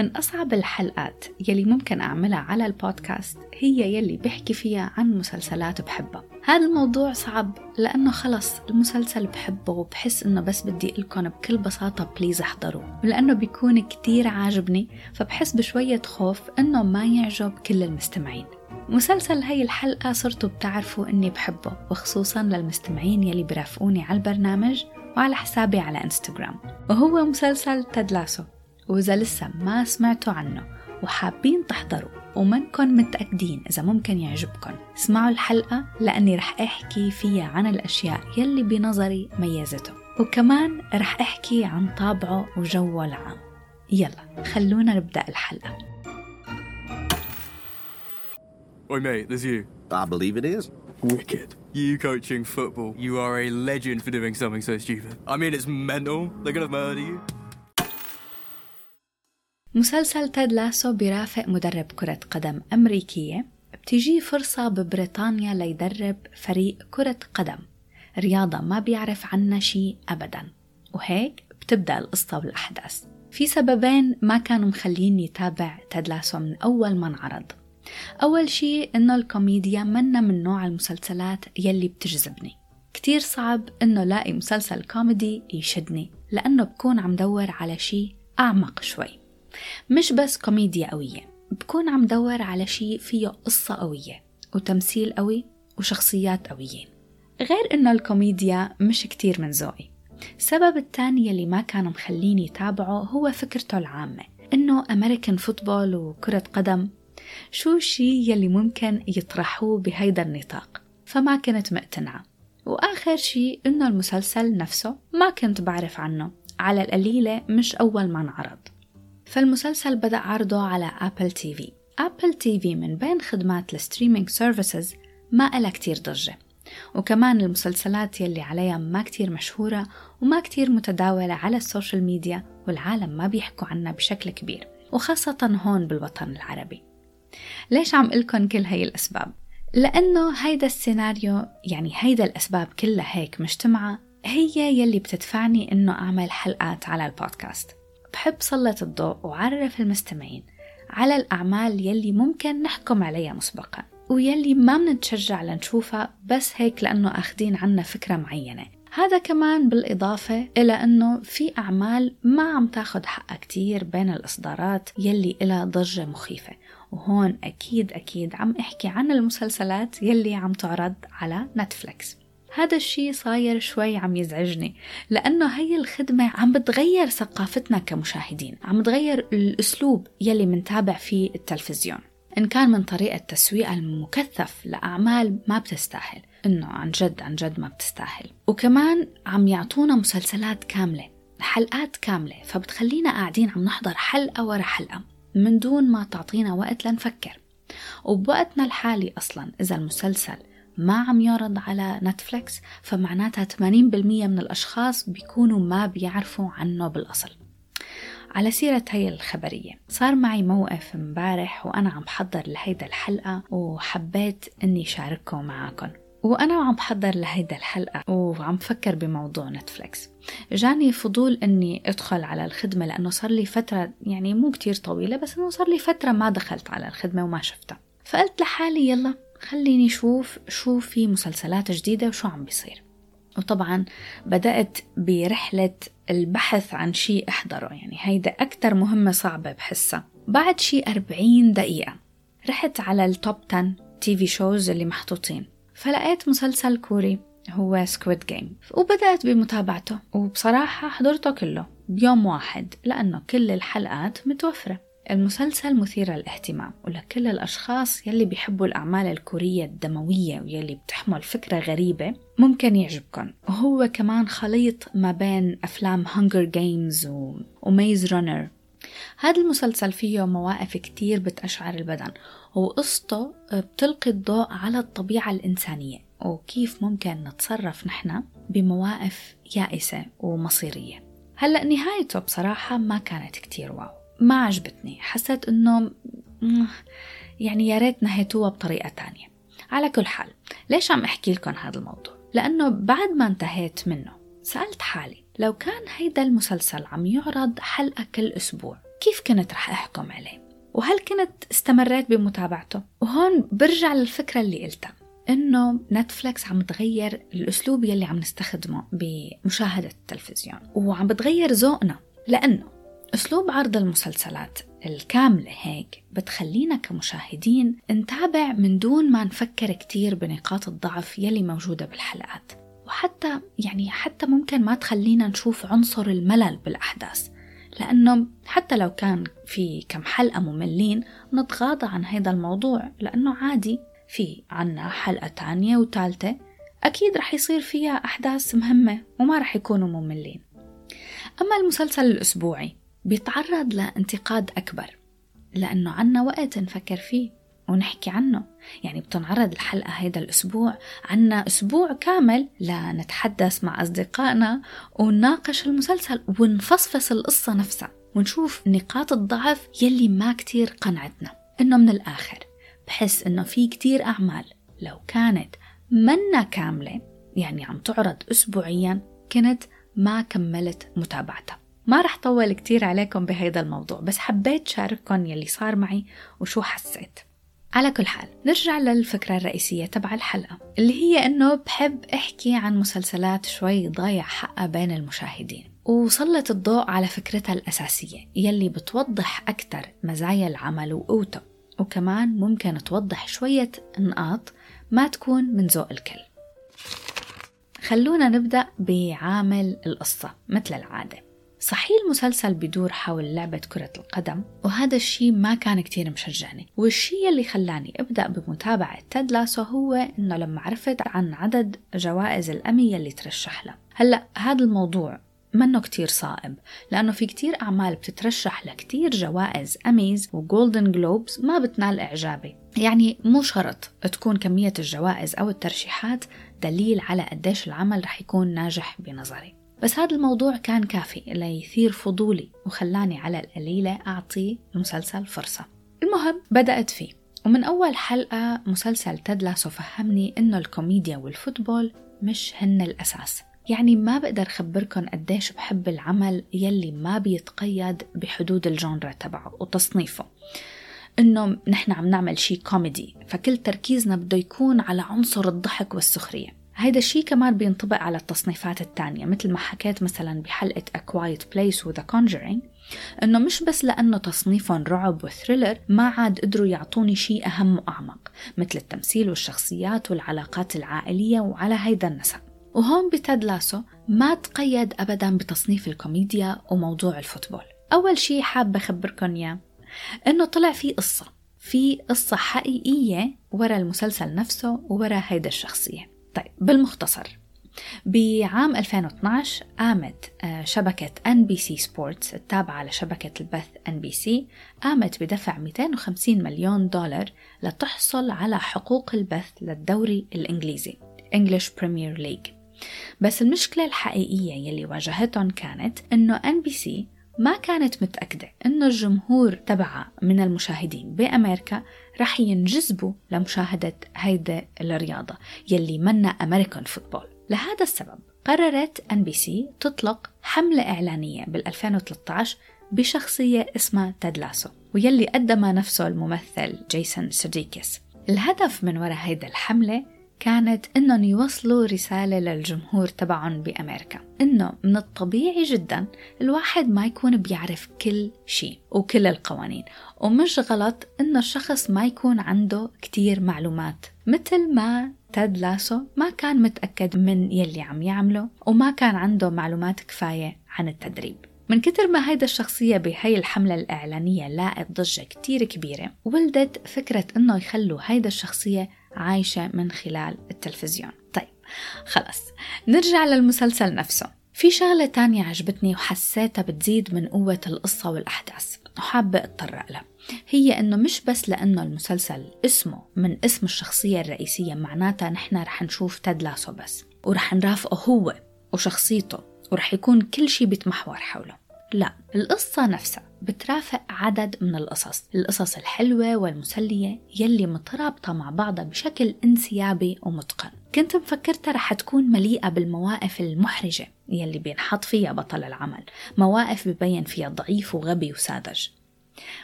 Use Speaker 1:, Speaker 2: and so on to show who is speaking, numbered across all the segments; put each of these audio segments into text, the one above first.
Speaker 1: من أصعب الحلقات يلي ممكن أعملها على البودكاست هي يلي بحكي فيها عن مسلسلات بحبها. هذا الموضوع صعب لأنه خلص المسلسل بحبه وبحس إنه بس بدي لكم بكل بساطة بليز احضروا ولأنه بيكون كتير عاجبني فبحس بشوية خوف إنه ما يعجب كل المستمعين. مسلسل هاي الحلقة صرتوا بتعرفوا إني بحبه وخصوصا للمستمعين يلي برافقوني على البرنامج وعلى حسابي على انستغرام وهو مسلسل تدلاسو. وإذا لسه ما سمعتوا عنه وحابين تحضروا ومنكن متأكدين إذا ممكن يعجبكم اسمعوا الحلقة لأني رح أحكي فيها عن الأشياء يلي بنظري ميزته وكمان رح أحكي عن طابعه وجوه العام يلا خلونا نبدأ الحلقة
Speaker 2: Oi, mate, there's you.
Speaker 3: I believe it is.
Speaker 2: Wicked. You coaching football. You are a legend for doing something so stupid. I mean, it's mental. They're gonna murder you.
Speaker 1: مسلسل تيد لاسو بيرافق مدرب كرة قدم أمريكية بتيجي فرصة ببريطانيا ليدرب فريق كرة قدم. رياضة ما بيعرف عنها شيء أبدا. وهيك بتبدأ القصة والأحداث. في سببين ما كانوا مخليني تابع تيد لاسو من أول ما انعرض. أول شيء إنه الكوميديا منا من نوع المسلسلات يلي بتجذبني. كتير صعب إنه لاقي مسلسل كوميدي يشدني لأنه بكون عم دور على شيء أعمق شوي. مش بس كوميديا قوية بكون عم دور على شيء فيه قصة قوية وتمثيل قوي وشخصيات قويين غير إنه الكوميديا مش كتير من ذوقي. السبب الثاني يلي ما كان مخليني تابعه هو فكرته العامة إنه American football وكرة قدم شو الشي يلي ممكن يطرحوه بهيدا النطاق. فما كنت مقتنعة. وآخر شي إنه المسلسل نفسه ما كنت بعرف عنه على القليلة مش أول ما انعرض. فالمسلسل بدأ عرضه على Apple TV Apple TV من بين خدمات ال streaming services ما إلها كتير ضجة. وكمان المسلسلات يلي عليها ما كتير مشهورة وما كتير متداولة على ال social media والعالم ما بيحكوا عنها بشكل كبير. وخاصة هون بالوطن العربي. ليش عم قلكم كل هاي الأسباب؟ لأنه هيدا السيناريو يعني هيدا الأسباب كلها هيك مجتمعة هي يلي بتدفعني إنه أعمل حلقات على البودكاست. بحب سلط الضوء وعرف المستمعين على الأعمال يلي ممكن نحكم عليها مسبقا ويلي ما منتشجع لنشوفها بس هيك لأنه أخدين عنا فكرة معينة. هذا كمان بالإضافة إلى أنه في أعمال ما عم تاخد حقها كتير بين الإصدارات يلي إلها ضجة مخيفة وهون أكيد أكيد عم أحكي عن المسلسلات يلي عم تعرض على نتفليكس. هذا الشيء صاير شوي عم يزعجني لأنه هي الخدمة عم بتغير ثقافتنا كمشاهدين عم تغير الأسلوب يلي منتابع فيه التلفزيون. إن كان من طريقة تسويق المكثف لأعمال ما بتستاهل إنه عن جد عن جد ما بتستاهل. وكمان عم يعطونا مسلسلات كاملة حلقات كاملة فبتخلينا قاعدين عم نحضر حلقة ورا حلقة من دون ما تعطينا وقت لنفكر. وبوقتنا الحالي أصلا إذا المسلسل ما عم يعرض على نتفليكس فمعناتها 80% من الأشخاص بيكونوا ما بيعرفوا عنه بالأصل. على سيرة هي الخبرية صار معي موقف مبارح وأنا عم بحضر لهيدا الحلقة وحبيت أني شاركه معاكم وأنا عم بحضر لهيدا الحلقة وعم فكر بموضوع نتفليكس. جاني فضول أني أدخل على الخدمة لأنه صار لي فترة يعني مو كتير طويلة بس أنه صار لي فترة ما دخلت على الخدمة وما شفتها. فقلت لحالي يلا خليني شوف شو في مسلسلات جديدة وشو عم بيصير. وطبعا بدأت برحلة البحث عن شيء أحضره يعني هيدا أكتر مهمة صعبة بحسها. بعد شيء 40 دقيقة رحت على ال top 10 TV shows اللي محطوطين. فلقيت مسلسل كوري هو Squid Game وبدأت بمتابعته وبصراحة حضرته كله بيوم واحد لأنه كل الحلقات متوفرة. المسلسل مثير للاهتمام ولكل الأشخاص يلي بيحبوا الأعمال الكورية الدموية ويلي بتحمل فكرة غريبة ممكن يعجبكم وهو كمان خليط ما بين أفلام Hunger Games و Maze Runner هذا المسلسل فيه مواقف كتير بتقشعر البدن وقصته بتلقي الضوء على الطبيعة الإنسانية وكيف ممكن نتصرف نحن بمواقف يائسة ومصيرية. هلأ نهايته بصراحة ما كانت كتير واو. ما عجبتني. حسيت إنه يعني يا ريت نهيتوها بطريقة تانية. على كل حال ليش عم أحكي لكم هذا الموضوع؟ لأنه بعد ما انتهيت منه سألت حالي لو كان هيدا المسلسل عم يعرض حلقة كل أسبوع كيف كنت رح أحكم عليه؟ وهل كنت استمريت بمتابعته؟ وهون برجع للفكرة اللي قلتها إنه نتفلكس عم تغير الأسلوب يلي عم نستخدمه بمشاهدة التلفزيون وعم بتغير ذوقنا. لأنه أسلوب عرض المسلسلات الكاملة هيك بتخلينا كمشاهدين نتابع من دون ما نفكر كتير بنقاط الضعف يلي موجودة بالحلقات. وحتى يعني حتى ممكن ما تخلينا نشوف عنصر الملل بالأحداث. لأنه حتى لو كان في كم حلقة مملين نتغاضى عن هذا الموضوع. لأنه عادي في عنا حلقة تانية وثالثة أكيد رح يصير فيها أحداث مهمة وما رح يكونوا مملين. أما المسلسل الأسبوعي بيتعرض لانتقاد أكبر لأنه عنا وقت نفكر فيه ونحكي عنه. يعني بتنعرض الحلقة هيدا الأسبوع عنا أسبوع كامل لنتحدث مع أصدقائنا ونناقش المسلسل ونفصفص القصة نفسها ونشوف نقاط الضعف يلي ما كتير قنعتنا. إنه من الآخر بحس إنه في كتير أعمال لو كانت منا كاملة يعني عم تعرض أسبوعيا كنت ما كملت متابعتها. ما رح طول كتير عليكم بهيدا الموضوع بس حبيت شارككم يلي صار معي وشو حسيت. على كل حال نرجع للفكرة الرئيسية تبع الحلقة اللي هي إنه بحب أحكي عن مسلسلات شوي ضايع حقها بين المشاهدين. وسلط الضوء على فكرتها الأساسية يلي بتوضح أكثر مزايا العمل وقوته. وكمان ممكن توضح شوية نقاط ما تكون من ذوق الكل. خلونا نبدأ بعامل القصة مثل العادة. صحيح المسلسل بدور حول لعبة كرة القدم وهذا الشيء ما كان كتير مشجعني والشيء اللي خلاني أبدأ بمتابعة تيد لاسو هو إنه لما عرفت عن عدد جوائز الأمي اللي ترشح له. هلأ هذا الموضوع منه كتير صائب لأنه في كتير أعمال بتترشح لكتير جوائز Emmys و Golden Globes ما بتنال إعجابي. يعني مو شرط تكون كمية الجوائز أو الترشيحات دليل على قديش العمل رح يكون ناجح بنظري. بس هذا الموضوع كان كافي. ليثير فضولي وخلاني على القليلة أعطي المسلسل فرصة. المهم بدأت فيه. ومن أول حلقة مسلسل Ted Lasso فهمني إنه الكوميديا وال football مش هن الأساس. يعني ما بقدر خبركن قديش بحب العمل يلي ما بيتقيد بحدود الجونرا تبعه وتصنيفه. إنه نحن عم نعمل شيء كوميدي فكل تركيزنا بده يكون على عنصر الضحك والسخرية. هيدا الشيء كمان بينطبق على التصنيفات التانية مثل ما حكيت مثلا بحلقة A Quiet Place و The Conjuring إنه مش بس لأنه تصنيفهم رعب وثريلر ما عاد قدروا يعطوني شيء أهم وأعمق مثل التمثيل والشخصيات والعلاقات العائلية وعلى هيدا النسق وهون ب Ted Lasso ما تقيد ابدا بتصنيف الكوميديا وموضوع ال football. أول شيء حابة اخبركم إياه إنه طلع في قصة في قصة حقيقية ورا المسلسل نفسه وورا هيدا الشخصية. طيب بالمختصر. بعام 2012 قامت آه، شبكة NBC Sports التابعة لشبكة البث NBC قامت بدفع 250 مليون دولار لتحصل على حقوق البث للدوري الإنجليزي English Premier League. بس المشكلة الحقيقية يلي واجهتهم كانت إنه NBC ما كانت متأكدة إنه الجمهور تبعها من المشاهدين بأمريكا رح ينجذبوا لمشاهدة هيدا الرياضة يلي منا American football لهذا السبب قررت NBC تطلق حملة إعلانية بال 2013 بشخصية اسمها تيد لاسو ويلي قدم نفسه الممثل جيسون سوديكس الهدف من وراء هيدا الحملة كانت إنهم يوصلوا رسالة للجمهور تبعهم بأمريكا. إنه من الطبيعي جدا الواحد ما يكون بيعرف كل شيء وكل القوانين. ومش غلط إنه الشخص ما يكون عنده كتير معلومات. مثل ما تاد لاسو ما كان متأكد من يلي عم يعمله وما كان عنده معلومات كفاية عن التدريب. من كتر ما هيدا الشخصية بهي الحملة الإعلانية لاقت ضجة كتير كبيرة ولدت فكرة إنه يخلوا هيدا الشخصية عايشة من خلال التلفزيون. طيب خلص نرجع للمسلسل نفسه. في شغلة تانية عجبتني وحسيتها بتزيد من قوة القصة والأحداث. وحابة أتطرق لها. هي إنه مش بس لأنه المسلسل اسمه من اسم الشخصية الرئيسية معناتها نحن رح نشوف تد لاسو بس ورح نرافقه هو وشخصيته ورح يكون كل شي بيتمحور حوله. لا القصة نفسها بترافق عدد من القصص القصص الحلوة والمسلية يلي مترابطة مع بعضها بشكل انسيابي ومتقن. كنت مفكرتها رح تكون مليئة بالمواقف المحرجة يلي بينحط فيها بطل العمل مواقف ببين فيها ضعيف وغبي وساذج.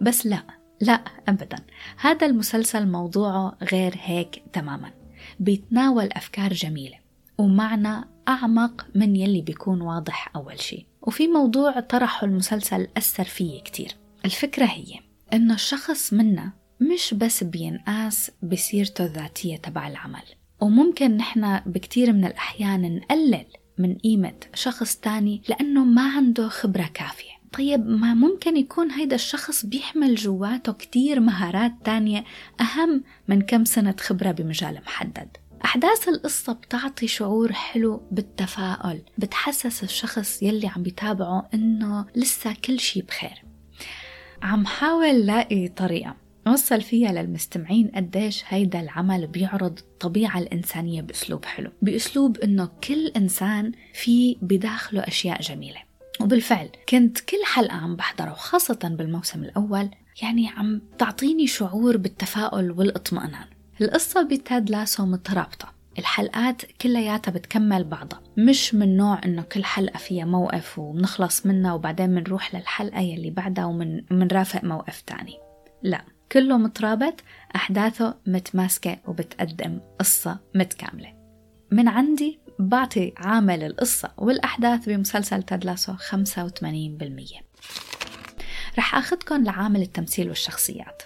Speaker 1: بس لا لا أبدا. هذا المسلسل موضوعه غير هيك تماما. بيتناول أفكار جميلة ومعنى أعمق من يلي بيكون واضح أول شيء وفي موضوع طرحه المسلسل أثر فيه كتير. الفكرة هي إنه الشخص منا مش بس بينقاس بسيرته الذاتية تبع العمل وممكن نحن بكتير من الأحيان نقلل من قيمة شخص تاني لأنه ما عنده خبرة كافية. طيب ما ممكن يكون هيدا الشخص بيحمل جواته كتير مهارات تانية أهم من كم سنة خبرة بمجال محدد؟ أحداث القصة بتعطي شعور حلو بالتفاؤل بتحسس الشخص يلي عم بيتابعه إنه لسه كل شي بخير. عم حاول لاقي طريقة نوصل فيها للمستمعين قديش هيدا العمل بيعرض الطبيعة الإنسانية بأسلوب حلو بأسلوب إنه كل إنسان في بداخله أشياء جميلة. وبالفعل كنت كل حلقة عم بحضرها وخاصة بالموسم الأول يعني عم تعطيني شعور بالتفاؤل والإطمئنان. القصة بتاد لاسو مترابطة. الحلقات كلياتها بتكمل بعضها. مش من نوع إنه كل حلقة فيها موقف وبنخلص منها وبعدين بنروح للحلقة يلي بعدها ومن منرافق موقف تاني. لا كله مترابط أحداثه متماسكة وبتقدم قصة متكاملة. من عندي بعطي عامل القصة والأحداث بمسلسل تدلاسو 85% رح أخذكم لعامل التمثيل والشخصيات.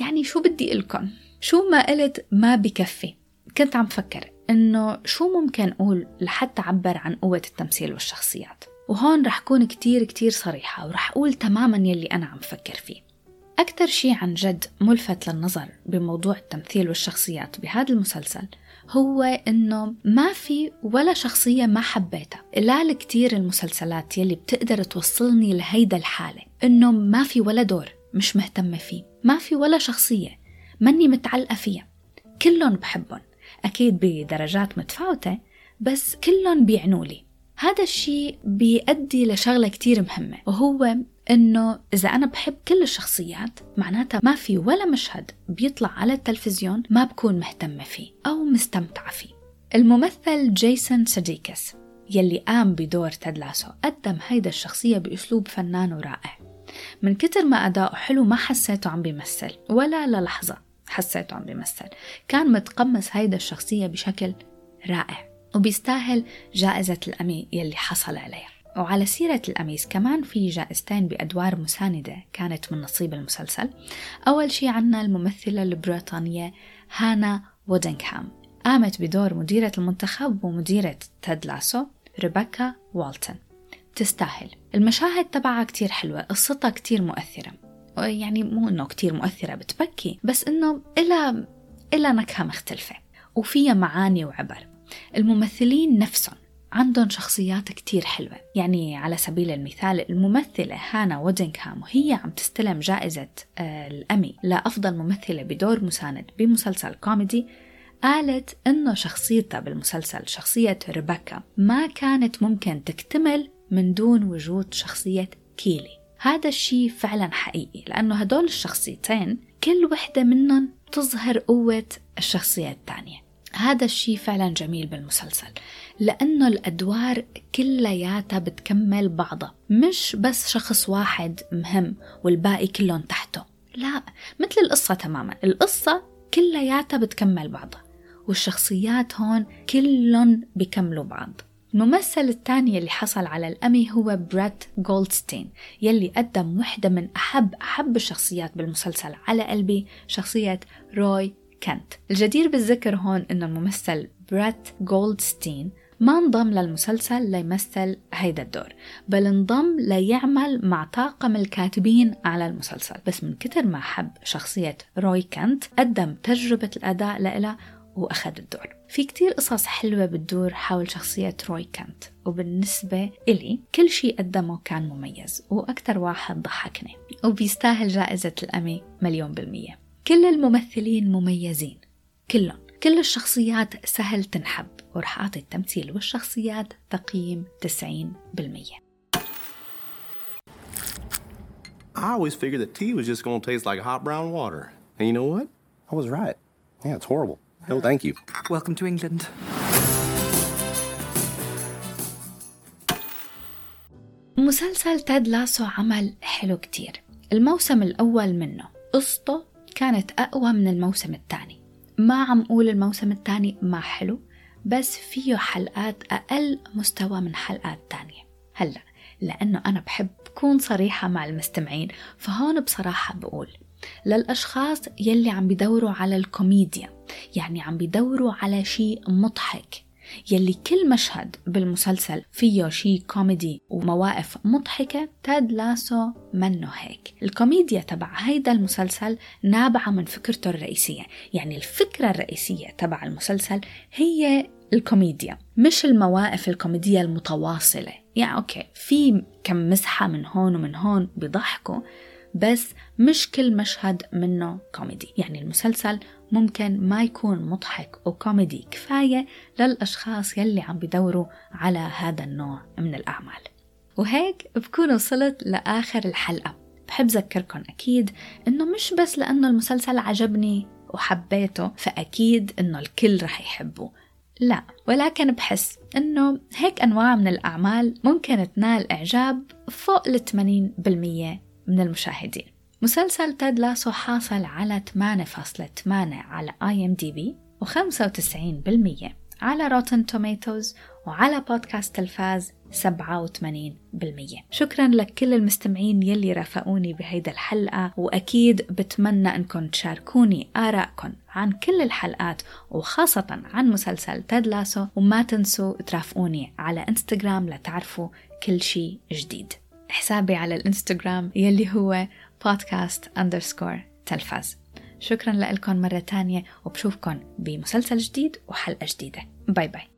Speaker 1: يعني شو بدي لكم شو ما قلت ما بكفي. كنت عم فكر إنه شو ممكن أقول لحتى أعبر عن قوة التمثيل والشخصيات. وهون رح كون كتير كتير صريحة ورح أقول تماما يلي أنا عم فكر فيه. أكثر شيء عن جد ملفت للنظر بموضوع التمثيل والشخصيات بهذا المسلسل هو إنه ما في ولا شخصية ما حبيتها. لا لكتير المسلسلات يلي بتقدر توصلني لهيدا الحالة إنه ما في ولا دور مش مهتمة فيه. ما في ولا شخصية. ماني متعلقة فيها. كلهم بحبهم. أكيد بدرجات متفاوتة بس كلهم بيعنوا لي. هذا الشيء بيؤدي لشغلة كتير مهمة وهو إنه إذا أنا بحب كل الشخصيات معناتها ما في ولا مشهد بيطلع على التلفزيون ما بكون مهتمة فيه أو مستمتعة فيه. الممثل جيسون سديكس يلي قام بدور تدلاسو قدم هيدا الشخصية بأسلوب فنان ورائع. من كتر ما أداؤه حلو ما حسيته عم بيمثل ولا للحظة. حسيته عم بيمثل. كان متقمص هيدا الشخصية بشكل رائع وبيستاهل جائزة الأمي يلي حصل عليها. وعلى سيرة الأميز كمان في جائزتين بأدوار مساندة كانت من نصيب المسلسل. أول شي عنا الممثلة البريطانية هانا وودنغهام قامت بدور مديرة المنتخب ومديرة تيد لاسو ريبيكا والتون تستاهل. المشاهد تبعها كتير حلوة قصتها كتير مؤثرة. يعني مو إنه كتير مؤثرة بتبكي. بس إنه إلها إلها نكهة مختلفة. وفيها معاني وعبر. الممثلين نفسهم عندهم شخصيات كتير حلوة. يعني على سبيل المثال الممثلة هانا وودنغهام وهي عم تستلم جائزة آه، الأمي لأفضل ممثلة بدور مساند بمسلسل كوميدي. قالت إنه شخصيتها بالمسلسل شخصية ريبيكا ما كانت ممكن تكتمل من دون وجود شخصية كيلي. هذا الشيء فعلا حقيقي لأنه هدول الشخصيتين كل وحدة منهم تظهر قوة الشخصية الثانية. هذا الشيء فعلا جميل بالمسلسل لأنه الأدوار كلياتها بتكمل بعضها مش بس شخص واحد مهم والباقي كلهم تحته. لا مثل القصة تماما القصة كلياتها بتكمل بعضها والشخصيات هون كلهم بيكملوا بعض. الممثل الثاني اللي حصل على الأمي هو برات جولدستين يلي قدم وحدة من أحب أحب الشخصيات بالمسلسل على قلبي شخصية روي كانت. الجدير بالذكر هون أن الممثل برات جولدستين ما انضم للمسلسل ليمثل هيدا الدور بل انضم ليعمل مع طاقم الكاتبين على المسلسل. بس من كتر ما حب شخصية روي كانت قدم تجربة الأداء لإلها وأخذ الدور. في كتير قصص حلوة بتدور حول شخصية روي كانت وبالنسبة إلي كل شيء قدمه كان مميز وأكثر واحد ضحكني وبيستاهل جائزة الأمي مليون بالمية كل الممثلين مميزين كلهم كل الشخصيات سهل تنحب ورح أعطي التمثيل والشخصيات تقييم 90%
Speaker 3: I always figured that tea was just going to taste like hot brown water. And you know what? I was right. Yeah, it's horrible. No, thank you.
Speaker 2: Welcome to England.
Speaker 1: مسلسل تاد لاسو عمل حلو كتير الموسم الأول منه قصته كانت أقوى من الموسم الثاني ما عم أقول الموسم الثاني ما حلو بس فيه حلقات أقل مستوى من حلقات تانية هلأ لأنه أنا بحب كون صريحة مع المستمعين فهون بصراحة بقول للأشخاص يلي عم بدوروا على الكوميديا يعني عم بدوروا على شيء مضحك. يلي كل مشهد بالمسلسل فيه شي كوميدي ومواقف مضحكة تاد لاسو منه هيك. الكوميديا تبع هيدا المسلسل نابعة من فكرته الرئيسية. يعني الفكرة الرئيسية تبع المسلسل هي الكوميديا مش المواقف الكوميدية المتواصلة. يعني okay في كم مسحة من هون ومن هون بضحكوا بس مش كل مشهد منه كوميدي. يعني المسلسل ممكن ما يكون مضحك وكوميدي كفاية للأشخاص يلي عم بدوروا على هذا النوع من الأعمال. وهيك بكون وصلت لآخر الحلقة. بحب ذكركم أكيد إنه مش بس لأنه المسلسل عجبني وحبيته فأكيد إنه الكل رح يحبه. لا ولكن بحس إنه هيك أنواع من الأعمال ممكن تنال إعجاب فوق ال 80% من المشاهدين. مسلسل تاد لاسو حاصل على 8.8 على IMDb و95% على Rotten Tomatoes وعلى بودكاست تلفاز 87% شكرا لكل المستمعين يلي رافقوني بهيدا الحلقة وأكيد بتمنى أنكم تشاركوني آرائكم عن كل الحلقات وخاصة عن مسلسل تاد لاسو وما تنسوا ترافقوني على إنستغرام لتعرفوا كل شي جديد. حسابي على الانستغرام يلي هو بودكاست underscore تلفاز. شكرا لكم مرة تانية وبشوفكن بمسلسل جديد وحلقة جديدة. bye bye